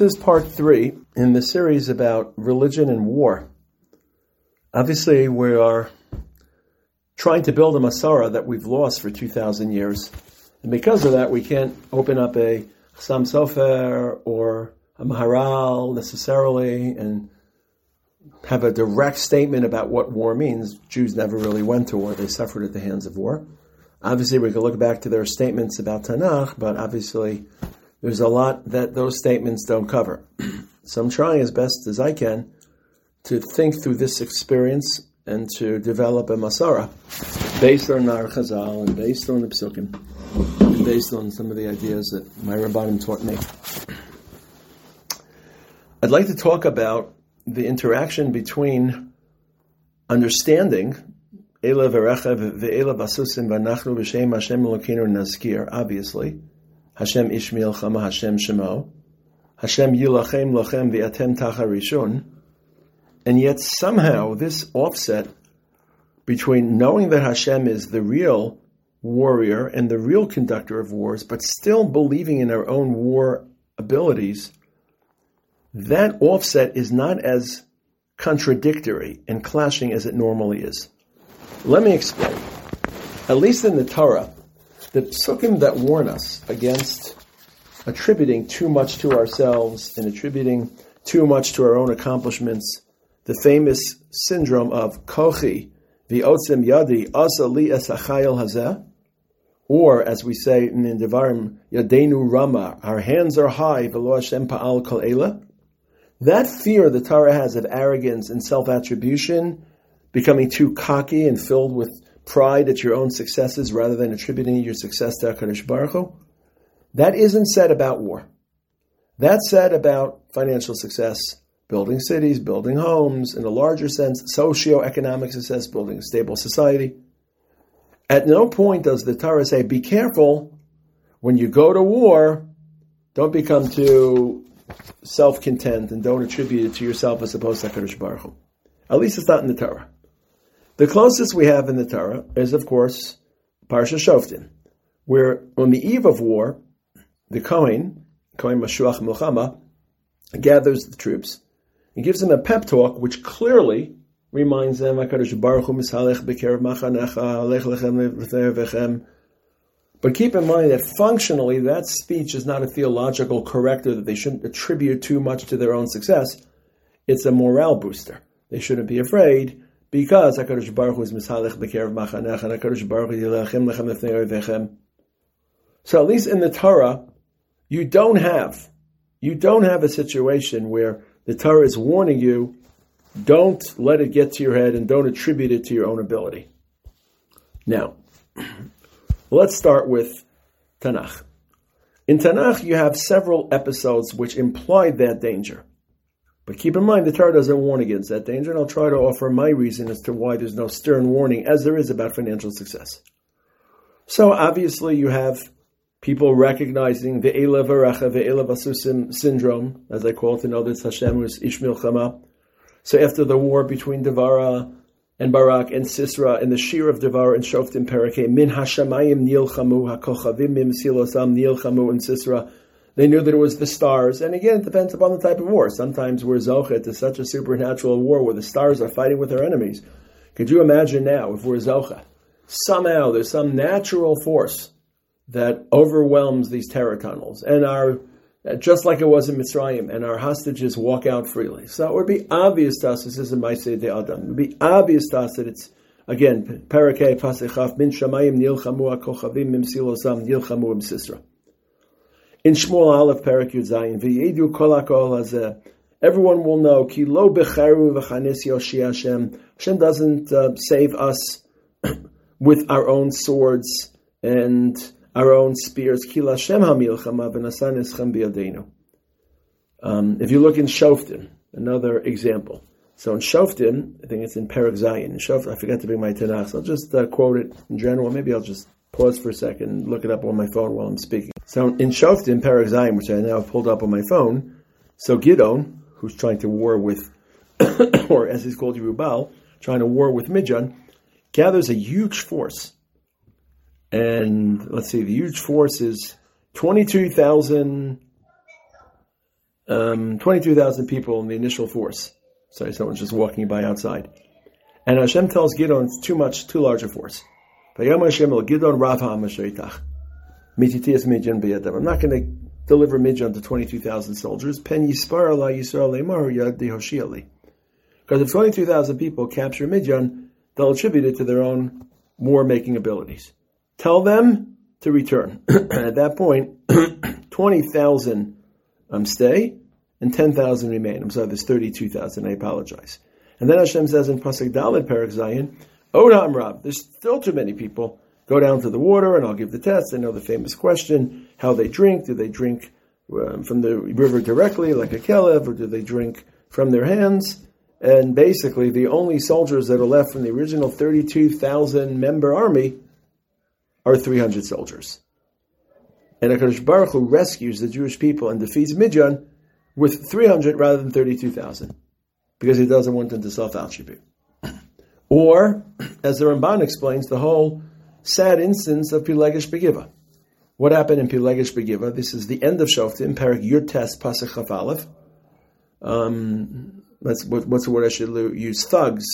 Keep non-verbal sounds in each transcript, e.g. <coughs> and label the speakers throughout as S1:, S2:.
S1: This is part three in the series about religion and war. Obviously, we are trying to build a Masara that we've lost for 2,000 years. And because of that, we can't open up a Chassam Sofer or a Maharal necessarily and have a direct statement about what war means. Jews never really went to war, they suffered at the hands of war. Obviously, we can look back to their statements about Tanakh, but obviously, there's a lot that those statements don't cover. so I'm trying as best as I can to think through this experience and to develop a Masara based on our Chazal and based on the Psukim and based on some of the ideas that my Rabbanim taught me. I'd like to talk about the interaction between understanding Ela v'recha ve'ela basusim v'anachnu v'shem Hashem Elokeinu nazkir, obviously, Hashem ish milchama Hashem Shemo, Hashem Yilachem Lochem V'atem Tacha Rishon, and yet somehow this offset between knowing that Hashem is the real warrior and the real conductor of wars, but still believing in our own war abilities, that offset is not as contradictory and clashing as it normally is. Let me explain. At least in the Torah, the psukim that warn us against attributing too much to ourselves and attributing too much to our own accomplishments, the famous syndrome of kochi, the otzim yadi, asa li esachayel hazeh, or as we say in the Devarim, yadenu rama, our hands are high, velo Hashem pa'al kol ela. That fear the Torah has of arrogance and self-attribution, becoming too cocky and filled with pride at your own successes rather than attributing your success to HaKadosh Baruch Hu, that isn't said about war. That's said about financial success, building cities, building homes, in a larger sense, socio-economic success, building a stable society. At no point does the Torah say, be careful, when you go to war, don't become too self-content and don't attribute it to yourself as opposed to HaKadosh Baruch Hu. At least it's not in the Torah. The closest we have in the Torah is, of course, Parsha Shoftim, where on the eve of war, the Kohen, Kohen Mashuach Milchama, gathers the troops and gives them a pep talk, which clearly reminds them. But keep in mind that functionally, that speech is not a theological corrector that they shouldn't attribute too much to their own success. It's a morale booster. They shouldn't be afraid because HaKadosh Baruch Hu is misalech b'kerev machanech, and HaKadosh Baruch Hu yilachem lechem lefnei oivechem. So at least in the Torah, you don't have, you don't have a situation where the Torah is warning you, don't let it get to your head and don't attribute it to your own ability. Now, <clears throat> let's start with Tanakh. In Tanakh, you have several episodes which imply that danger. But keep in mind, the Torah doesn't warn against that danger, and I'll try to offer my reason as to why there's no stern warning, as there is about financial success. So obviously, you have people recognizing the Ela Varacha, the Ela Vasusim syndrome, as I call it, in that Hashem was ish milchama. So after the war between Devara and Barak and Sisra and the Shir of Devara and Shoftim Perike, Min Hashamayim Nilchamu HaKochavim Mim Silosam Nilchamu and Sisra, they knew that it was the stars. And again, it depends upon the type of war. Sometimes we're Zochet to such a supernatural war where the stars are fighting with their enemies. Could you imagine now if we're Zocha? Somehow there's some natural force that overwhelms these terror tunnels and our just like it was in Mitzrayim, and our hostages walk out freely. So it would be obvious to us, this is a Maisei de Adam, it would be obvious to us that it's, again, Parakeh Pasechaf, Min Shamayim Nilchamu HaKochavim Mim Silosam Nilchamu Im Sisra. In Shmuel Aleph Perak Yud Zayin, V'yedu kol hazeh, everyone will know, ki lo becharu v'chanis yoshi Hashem, Hashem doesn't uh, save us <clears throat> with our own swords and our own spears. Ki Hashem hamilchama v'nasan eschem biyadenu. Um, if you look in Shoftim, another example. So in Shoftim, I think it's in Perak Zayin. In Shoftim, I forgot to bring my Tanakh, so I'll just uh, quote it in general. Maybe I'll just pause for a second and look it up on my phone while I'm speaking. So in Shoftim, Zayin, which I now pulled up on my phone, so Gidon, who's trying to war with, <coughs> or as he's called Yerubal, trying to war with Midian, gathers a huge force. And let's see, the huge force is 22,000 um, 22,000 people in the initial force. Sorry, someone's just walking by outside. And Hashem tells Gidon it's too much, too large a force. I'm not going to deliver Midian to 22,000 soldiers. Because if 22,000 people capture Midian, they'll attribute it to their own war making abilities. Tell them to return. <clears throat> At that point, <clears throat> 20,000 um, stay and 10,000 remain. I'm sorry, there's 32,000. I apologize. And then Hashem says in Pasuk Dalit Perak Zayin, Oda Amrab, there's still too many people. Go down to the water and I'll give the test. I know the famous question, how they drink. Do they drink um, from the river directly like a kelev or do they drink from their hands? And basically the only soldiers that are left from the original 32,000 member army are 300 soldiers. And HaKadosh Baruch Hu rescues the Jewish people and defeats Midian with 300 rather than 32,000 because he doesn't want them to self-attribute. Or, as the Ramban explains, the whole sad instance of Pilegesh Begiva. What happened in Pilegesh Begiva? This is the end of Shoftim, Parak Yud Test Pasach Chaf Um, that's what, what's the word I should use? Thugs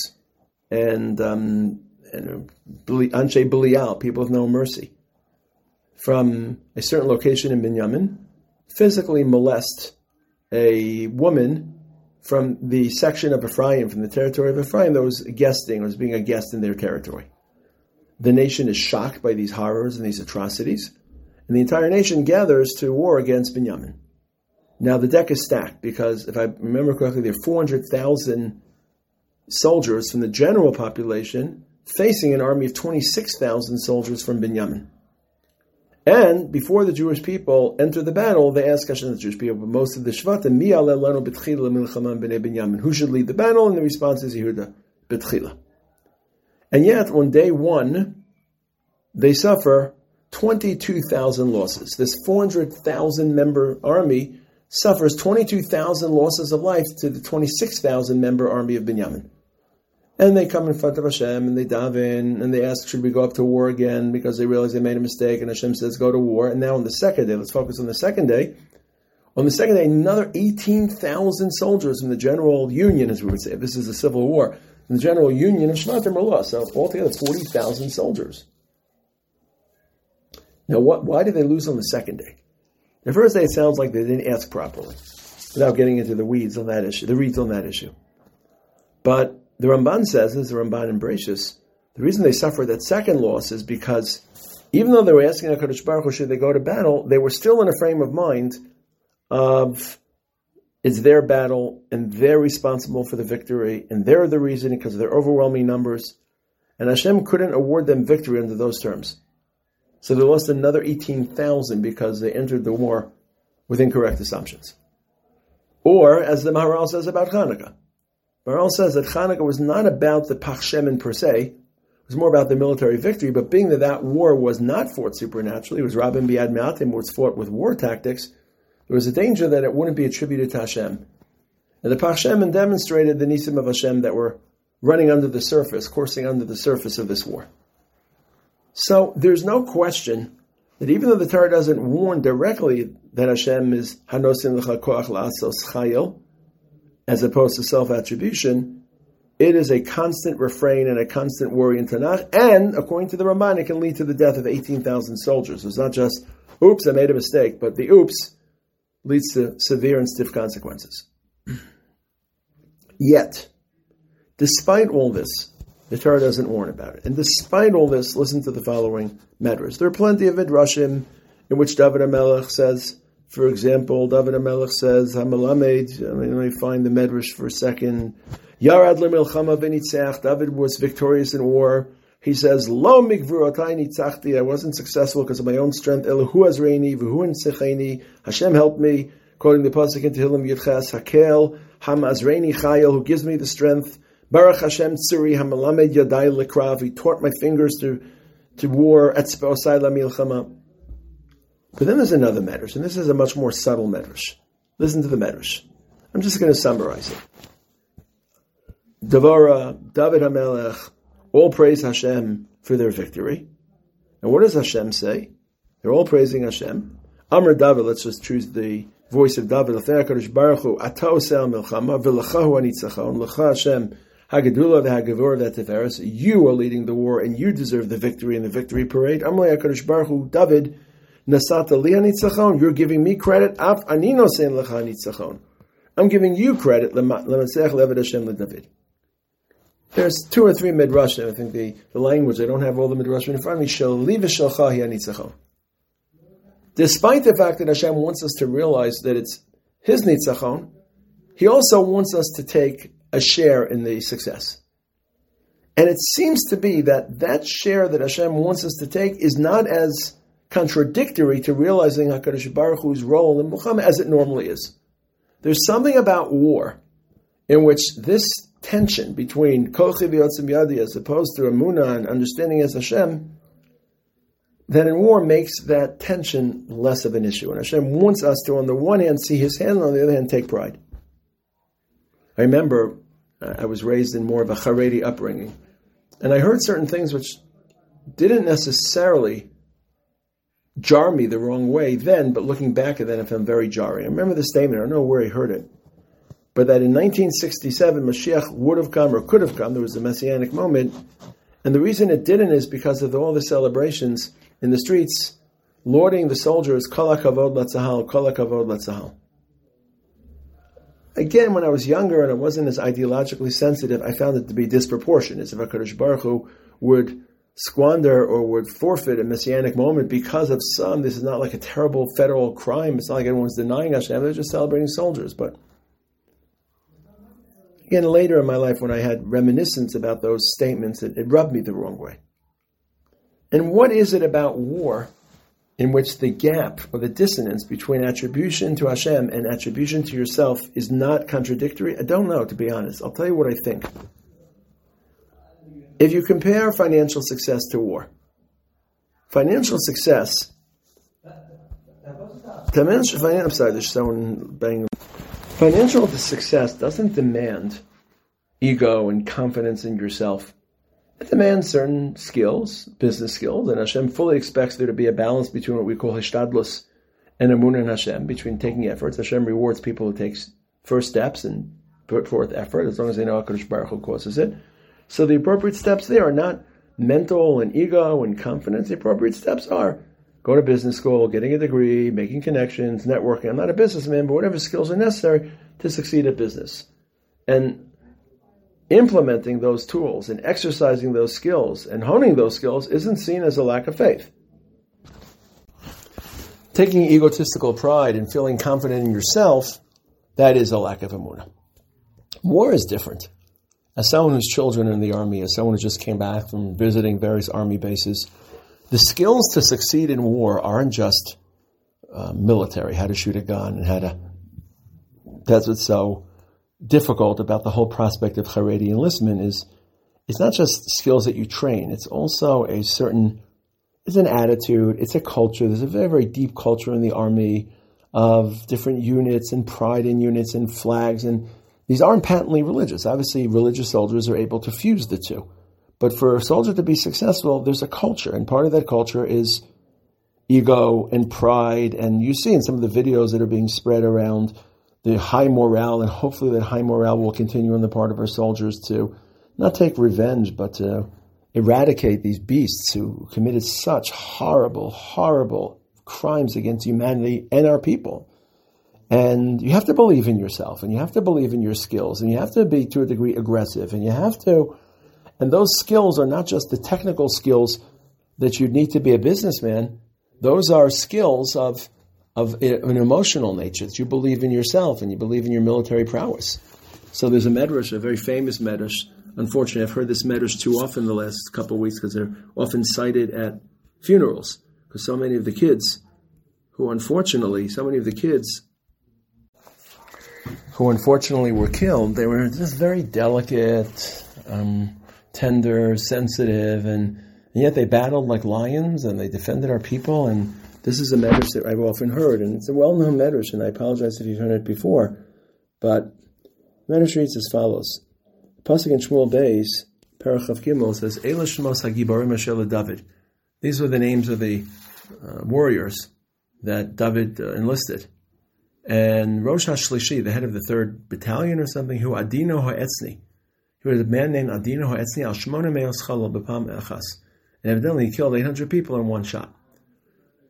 S1: and um, and Anshe Belial, people of no mercy, from a certain location in Binyamin, physically molest a woman from the section of Ephraim, from the territory of Ephraim, that was guesting, was being a guest in their territory. The nation is shocked by these horrors and these atrocities, and the entire nation gathers to war against Binyamin. Now the deck is stacked because, if I remember correctly, there are 400,000 soldiers from the general population facing an army of 26,000 soldiers from Binyamin. And before the Jewish people enter the battle, they ask Hashem, the Jewish people, but most of the Shvatim, Mi Who should lead the battle? And the response is Yehuda, B'tchila. And yet, on day one, they suffer 22,000 losses. This 400,000 member army suffers 22,000 losses of life to the 26,000 member army of Binyamin. And they come in front of Hashem and they daven and they ask, should we go up to war again? Because they realize they made a mistake. And Hashem says, go to war. And now on the second day, let's focus on the second day. On the second day, another 18,000 soldiers from the general union, as we would say, this is a civil war, the general union of Shvatim are lost. So altogether, 40,000 soldiers. Now, what, why did they lose on the second day? The first day, it sounds like they didn't ask properly, without getting into the weeds on that issue, the reeds on that issue. But the Ramban says, as the Ramban in Bereshis, the reason they suffered that second loss is because even though they were asking HaKadosh Baruch Hu, should they go to battle, they were still in a frame of mind of it's their battle and they're responsible for the victory and they're the reason because of their overwhelming numbers. And Hashem couldn't award them victory under those terms. So they lost another 18,000 because they entered the war with incorrect assumptions. Or, as the Maharal says about Hanukkah, Maharal says that Hanukkah was not about the Pachshemin per se, it was more about the military victory, but being that that war was not fought supernaturally, it was rabim b'yad Me'atim, was fought with war tactics, there was a danger that it wouldn't be attributed to Hashem. And the Pachshemin demonstrated the Nisim of Hashem that were running under the surface, coursing under the surface of this war. So there's no question that even though the Torah doesn't warn directly that Hashem is Hanosim L'chakoach La'asos Chayil, as opposed to self-attribution, it is a constant refrain and a constant worry in Tanakh, and according to the Ramban, it can lead to the death of 18,000 soldiers. It's not just, oops, I made a mistake, but the oops leads to severe and stiff consequences. Yet, despite all this, the Torah doesn't warn about it. And despite all this, listen to the following matters. There are plenty of midrashim in which David HaMelech says, for example, David HaMelech says, Hamalamed, let me find the Medrash for a second. Yarad le'milchama v'nitzach, David was victorious in war. He says, Lo mikvurotai nitzachti, I wasn't successful because of my own strength. Elahu azreini, v'hu nsecheni, Hashem helped me. Quoting the Pasuk in Tehillim Yudches, Hakel, Ham chayil, who gives me the strength. Baruch Hashem tzuri, hamalamed yadai lekrav, he taught my fingers to, to war, etzbeosai la milchama. But then there's another medrash, and this is a much more subtle medrash. Listen to the medrash. I'm just going to summarize it. Devara, David HaMelech, all praise Hashem for their victory. And what does Hashem say? They're all praising Hashem. Amr David, let's just choose the voice of David, you are leading the war and you deserve the victory in the victory parade. David, Nasata li you're giving me credit, Af anino. I'm giving you credit, levad Hashem. There's two or three midrashim. I think the, the language, I don't have all the midrashim in front of me, Shal liva shalcha hanitzachon. Despite the fact that Hashem wants us to realize that it's His nitzachon, He also wants us to take a share in the success. And it seems to be that that share that Hashem wants us to take is not as contradictory to realizing HaKadosh Baruch Hu's role in milchama as it normally is. There's something about war in which this tension between Kochi v'yotzim yadi as opposed to Amunah and understanding as Hashem, that in war makes that tension less of an issue. And Hashem wants us to, on the one hand, see His hand, and on the other hand, take pride. I remember uh, I was raised in more of a Haredi upbringing, and I heard certain things which didn't necessarily jar me the wrong way then, but looking back at that, I found very jarring. I remember the statement, I don't know where I heard it, but that in 1967, Mashiach would have come or could have come. There was a messianic moment, and the reason it didn't is because of all the celebrations in the streets, lauding the soldiers, Kol HaKavod Latzahal, Kol HaKavod Latzahal. Again, when I was younger and I wasn't as ideologically sensitive, I found it to be disproportionate. As if HaKadosh Baruch Hu would squander or would forfeit a messianic moment because of some, this is not like a terrible federal crime. It's not like everyone's denying Hashem. They're just celebrating soldiers. But again, later in my life, when I had reminiscence about those statements, it, it rubbed me the wrong way. And what is it about war in which the gap or the dissonance between attribution to Hashem and attribution to yourself is not contradictory? I don't know, to be honest. I'll tell you what I think. If you compare financial success to war, financial success, financial, I'm sorry, there's someone banging. Financial success doesn't demand ego and confidence in yourself. It demands certain skills, business skills, and Hashem fully expects there to be a balance between what we call hishtadlus and amun and Hashem, between taking efforts. Hashem rewards people who take first steps and put forth effort, as long as they know HaKadosh Baruch Hu causes it. So the appropriate steps there are not mental and ego and confidence. The appropriate steps are go to business school, getting a degree, making connections, networking. I'm not a businessman, but whatever skills are necessary to succeed at business. And implementing those tools and exercising those skills and honing those skills isn't seen as a lack of faith. Taking egotistical pride and feeling confident in yourself, that is a lack of emunah. War is different. As someone whose children are in the army, as someone who just came back from visiting various army bases, the skills to succeed in war aren't just uh, military, how to shoot a gun and how to. That's what's so difficult about the whole prospect of Haredi enlistment is it's not just skills that you train, it's also a certain it's an attitude, it's a culture. There's a very, very deep culture in the army of different units and pride in units and flags and these aren't patently religious. Obviously, religious soldiers are able to fuse the two. But for a soldier to be successful, there's a culture, and part of that culture is ego and pride. And you see in some of the videos that are being spread around the high morale, and hopefully that high morale will continue on the part of our soldiers to not take revenge, but to eradicate these beasts who committed such horrible, horrible crimes against humanity and our people. And you have to believe in yourself, and you have to believe in your skills, and you have to be to a degree aggressive, and you have to, and those skills are not just the technical skills that you need to be a businessman. Those are skills of of an emotional nature, that you believe in yourself and you believe in your military prowess. So there's a medrash, a very famous medrash. Unfortunately, I've heard this medrash too often the last couple of weeks because they're often cited at funerals. Because so many of the kids, who unfortunately, so many of the kids who unfortunately were killed, they were just very delicate, um, tender, sensitive, and, and yet they battled like lions and they defended our people and this is a medrash that I've often heard, and it's a well-known medrash, and I apologize if you've heard it before. But medrash reads as follows: Pasuk in Shmuel Beis, Parachav Gimel says, "Ela Shmos Hagibarim David." These were the names of the uh, warriors that David uh, enlisted, And Rosh Hashlishi, the head of the third battalion or something, who Adino Ha'etzni, he was a man named Adino Ha'etzni al Shmona Meos Echas. And evidently he killed 800 people in one shot.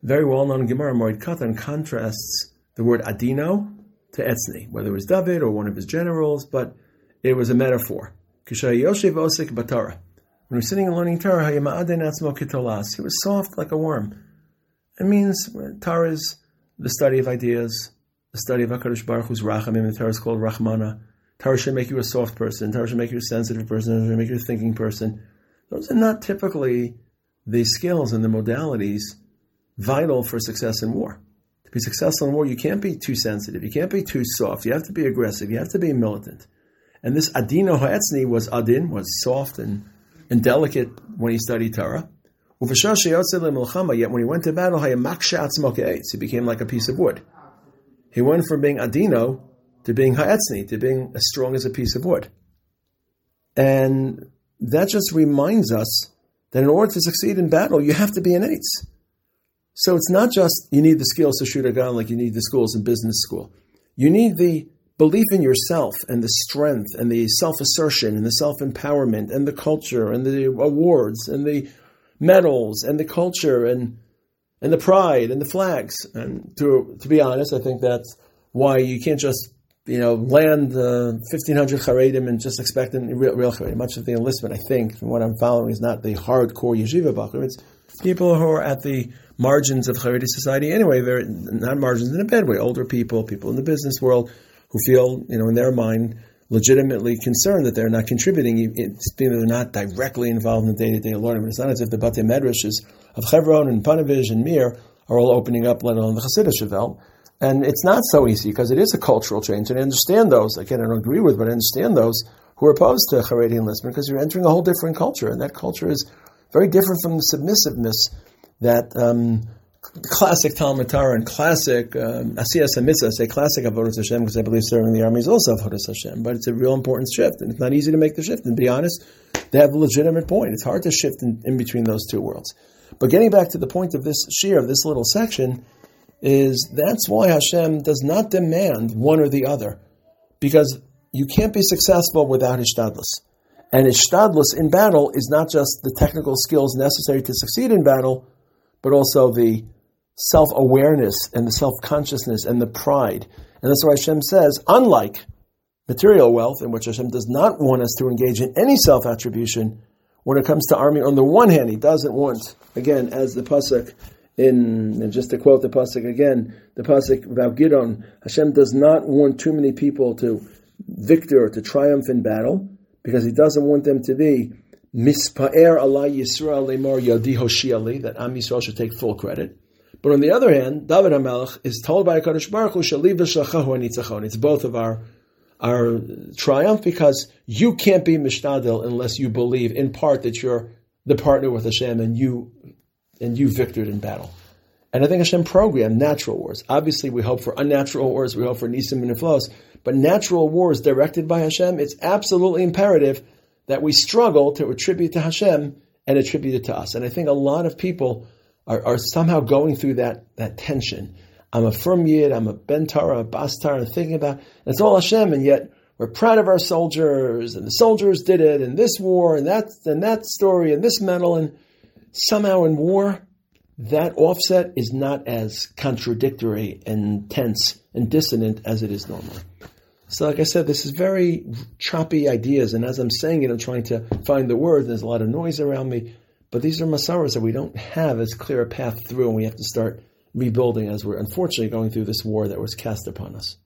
S1: Very well known Gemara Moed Katan contrasts the word Adino to Etzni, whether it was David or one of his generals, but it was a metaphor. When he was sitting and learning Torah, he was soft like a worm. It means Torah is the study of ideas, the study of HaKadosh Baruch Hu's Rachamim, the Torah is called Rahmana. Torah should make you a soft person, Torah should make you a sensitive person, Torah should make you a thinking person. Those are not typically the skills and the modalities vital for success in war. To be successful in war, you can't be too sensitive, you can't be too soft, you have to be aggressive, you have to be militant. And this Adino Ha'etzni was Adin, was soft and, and delicate when he studied Torah. Yet when he went to battle, he became like a piece of wood. He went from being Adino to being Ha'etzni, to being as strong as a piece of wood. And that just reminds us that in order to succeed in battle, you have to be an ace. So it's not just you need the skills to shoot a gun like you need the schools in business school. You need the belief in yourself and the strength and the self assertion and the self empowerment and the culture and the awards and the medals and the culture and and the pride and the flags. And to to be honest, I think that's why you can't just you know land uh, fifteen hundred charedim and just expect them real, real charedim. Much of the enlistment, I think, from what I'm following, is not the hardcore yeshiva bacher. It's people who are at the margins of Haredi society anyway. They're not margins in a bad way. Older people, people in the business world who feel, you know, in their mind, legitimately concerned that they're not contributing, it's being they're not directly involved in the day-to-day learning. It's not as if the Batei Medrashes of Chevron and Panovich and Mir are all opening up, let alone the Hasidic Welt. And it's not so easy because it is a cultural change. And I understand those, again, I don't agree with, but I understand those who are opposed to Haredi enlistment because you're entering a whole different culture. And that culture is very different from the submissiveness that um, classic Talmud Torah and classic um, Asiyas Mitzvah, say classic Avodah Hashem, because I believe serving the army is also Avodah Hashem, but it's a real important shift, and it's not easy to make the shift. And to be honest, they have a legitimate point. It's hard to shift in, in between those two worlds. But getting back to the point of this shear, of this little section, is that's why Hashem does not demand one or the other, because you can't be successful without Hishtadlus. And Hishtadlus in battle is not just the technical skills necessary to succeed in battle, but also the self awareness and the self consciousness and the pride. And that's why Hashem says, unlike material wealth, in which Hashem does not want us to engage in any self attribution, when it comes to army, on the one hand, He doesn't want, again, as the pasuk in, and just to quote the pasuk again, the pasuk about Gidon, Hashem does not want too many people to victor to triumph in battle because He doesn't want them to be Mispaer Allah Yisrael Lemor Yodi Hoshiali, that Am Yisrael should take full credit. But on the other hand, David HaMelech is told by HaKadosh Baruch Hu, Shaliv V'shachahu It's both of our our triumph because you can't be mishtadil unless you believe in part that you're the partner with Hashem and you and you victored in battle. And I think Hashem programmed natural wars. Obviously, we hope for unnatural wars, we hope for nisim and flows, but natural wars directed by Hashem, it's absolutely imperative that we struggle to attribute to Hashem and attribute it to us. And I think a lot of people are, are somehow going through that, that tension. I'm a firm yid, I'm a bentar, a bastar, and thinking about it's all Hashem, and yet we're proud of our soldiers, and the soldiers did it, and this war, and that, and that story, and this medal, and somehow in war, that offset is not as contradictory and tense and dissonant as it is normally. So, like I said, this is very choppy ideas, and as I'm saying it, I'm trying to find the words. There's a lot of noise around me, but these are masaras that we don't have as clear a path through, and we have to start rebuilding as we're unfortunately going through this war that was cast upon us.